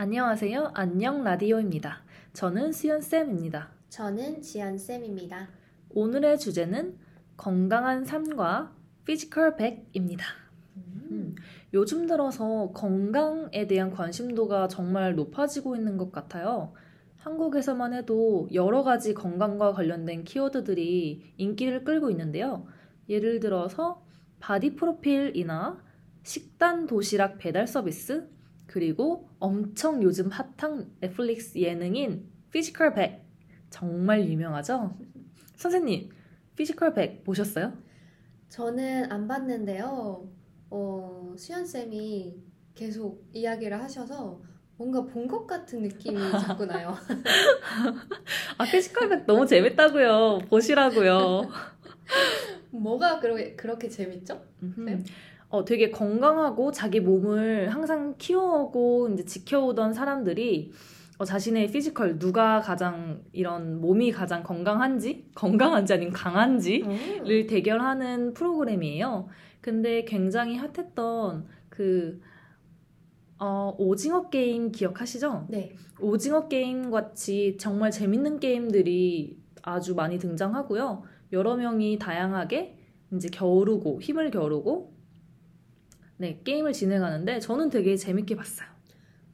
안녕하세요. 안녕 라디오입니다. 저는 수연쌤입니다. 저는 지연쌤입니다. 오늘의 주제는 건강한 삶과 피지컬 100입니다. 음, 요즘 들어서 건강에 대한 관심도가 정말 높아지고 있는 것 같아요. 한국에서만 해도 여러 가지 건강과 관련된 키워드들이 인기를 끌고 있는데요. 예를 들어서 바디 프로필이나 식단 도시락 배달 서비스, 그리고 엄청 요즘 핫한 넷플릭스 예능인 피지컬 100. 정말 유명하죠? 선생님, 피지컬 100 보셨어요? 저는 안 봤는데요. 어, 수연쌤이 계속 이야기를 하셔서 뭔가 본 것 같은 느낌이 자꾸 나요. 아, 피지컬 100 너무 재밌다고요. 보시라고요. 뭐가 그렇게, 그렇게 재밌죠? 네. 어, 되게 건강하고 자기 몸을 항상 키워오고 이제 지켜오던 사람들이 어, 자신의 피지컬 누가 가장 이런 몸이 가장 건강한지 건강한지 아니면 강한지를 음. 대결하는 프로그램이에요. 근데 굉장히 핫했던 그 어, 오징어 게임 기억하시죠? 네. 오징어 게임 같이 정말 재밌는 게임들이 아주 많이 등장하고요. 여러 명이 다양하게 이제 겨루고 힘을 겨루고 네, 게임을 진행하는데 저는 되게 재밌게 봤어요.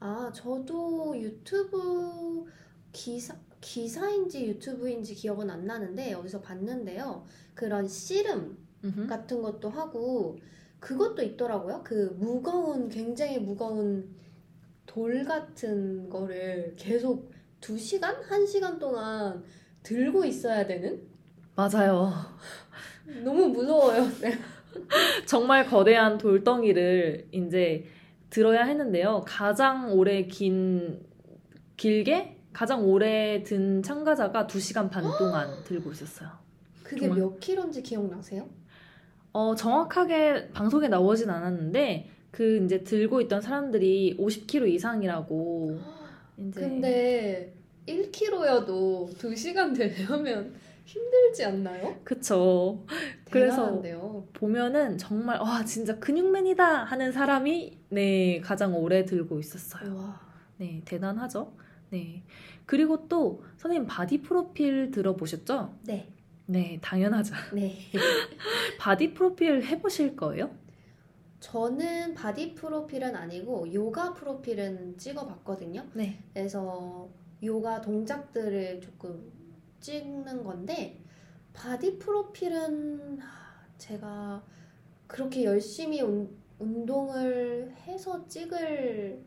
아, 저도 유튜브 기사, 기사인지 유튜브인지 기억은 안 나는데 어디서 봤는데요. 그런 씨름 음흠. 같은 것도 하고 그것도 있더라고요. 그 무거운 굉장히 무거운 돌 같은 거를 계속 2시간? 1시간 동안 들고 있어야 되는? 맞아요. 너무 무서워요. 네. 정말 거대한 돌덩이를 이제 들어야 했는데요. 가장 오래 긴 길게 가장 오래 든 참가자가 2시간 반 동안 들고 있었어요. 그게 정말? 몇 킬로인지 기억나세요? 어, 정확하게 방송에 나오진 않았는데 그 이제 들고 있던 사람들이 50kg 이상이라고 이제 근데 1킬로여도 2시간 되려면 힘들지 않나요? 그쵸. 그래서 대단한데요. 보면은 정말 와 진짜 근육맨이다 하는 사람이 네 가장 오래 들고 있었어요. 와. 네 대단하죠. 네 그리고 또 선생님 바디 프로필 들어보셨죠? 네. 네 당연하죠. 네. 바디 프로필 해보실 거예요? 저는 바디 프로필은 아니고 요가 프로필은 찍어봤거든요. 네. 그래서 요가 동작들을 조금 찍는 건데 바디 프로필은 하, 제가 그렇게 열심히 운, 운동을 해서 찍을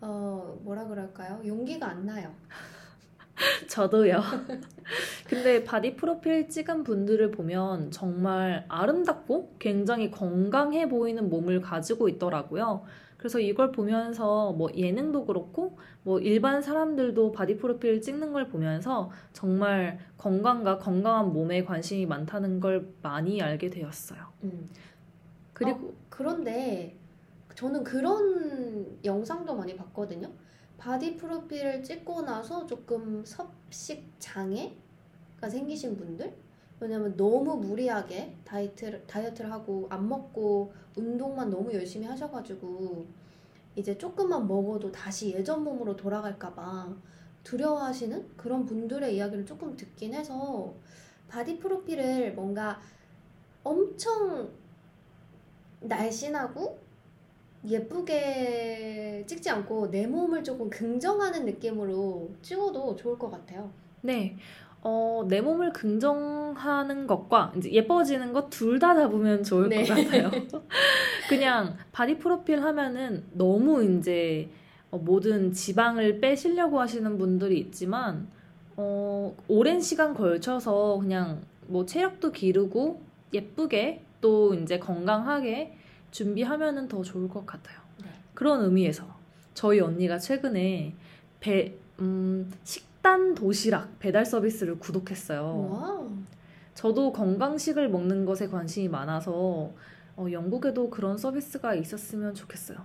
어 뭐라 그럴까요? 용기가 안 나요. 저도요. 근데 바디 프로필 찍은 분들을 보면 정말 아름답고 굉장히 건강해 보이는 몸을 가지고 있더라고요. 그래서 이걸 보면서 뭐 예능도 그렇고 뭐 일반 사람들도 바디 프로필 찍는 걸 보면서 정말 건강과 건강한 몸에 관심이 많다는 걸 많이 알게 되었어요. 음. 그리고 그런데 저는 그런 영상도 많이 봤거든요. 바디 프로필을 찍고 나서 조금 섭식 장애가 생기신 분들? 왜냐면 너무 무리하게 다이어트를, 다이어트를 하고 안 먹고 운동만 너무 열심히 하셔가지고 이제 조금만 먹어도 다시 예전 몸으로 돌아갈까봐 두려워하시는 그런 분들의 이야기를 조금 듣긴 해서 바디 프로필을 뭔가 엄청 날씬하고 예쁘게 찍지 않고 내 몸을 조금 긍정하는 느낌으로 찍어도 좋을 것 같아요. 네. 어, 내 몸을 긍정하는 것과 이제 예뻐지는 것 둘 다 잡으면 좋을 네. 것 같아요. 그냥 바디 프로필 하면은 너무 이제 어, 모든 지방을 빼시려고 하시는 분들이 있지만 어, 오랜 시간 걸쳐서 그냥 뭐 체력도 기르고 예쁘게 또 이제 건강하게 준비하면은 더 좋을 것 같아요. 네. 그런 의미에서 저희 언니가 최근에 배, 음, 식단 도시락 배달 서비스를 구독했어요. 와우. 저도 건강식을 먹는 것에 관심이 많아서 어, 영국에도 그런 서비스가 있었으면 좋겠어요.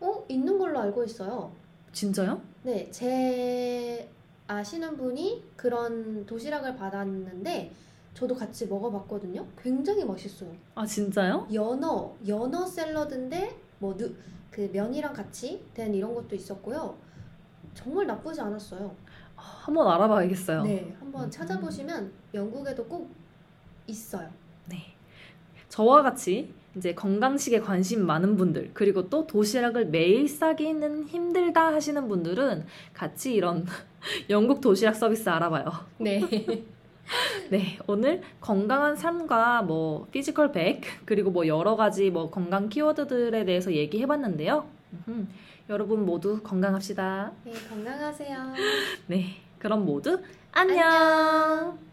어? 있는 걸로 알고 있어요. 진짜요? 네, 제 아시는 분이 그런 도시락을 받았는데 저도 같이 먹어봤거든요. 굉장히 맛있어요. 아 진짜요? 연어, 연어 샐러드인데 뭐그 면이랑 같이 된 이런 것도 있었고요. 정말 나쁘지 않았어요. 한번 알아봐야겠어요. 네, 한번 음. 찾아보시면 영국에도 꼭 있어요. 네. 저와 같이 이제 건강식에 관심 많은 분들, 그리고 또 도시락을 매일 싸기는 힘들다 하시는 분들은 같이 이런 영국 도시락 서비스 알아봐요. 네. 네, 오늘 건강한 삶과 뭐 피지컬 백 그리고 뭐 여러 가지 뭐 건강 키워드들에 대해서 얘기해 봤는데요. 음, 여러분 모두 건강합시다. 네, 건강하세요. 네, 그럼 모두 안녕. 안녕.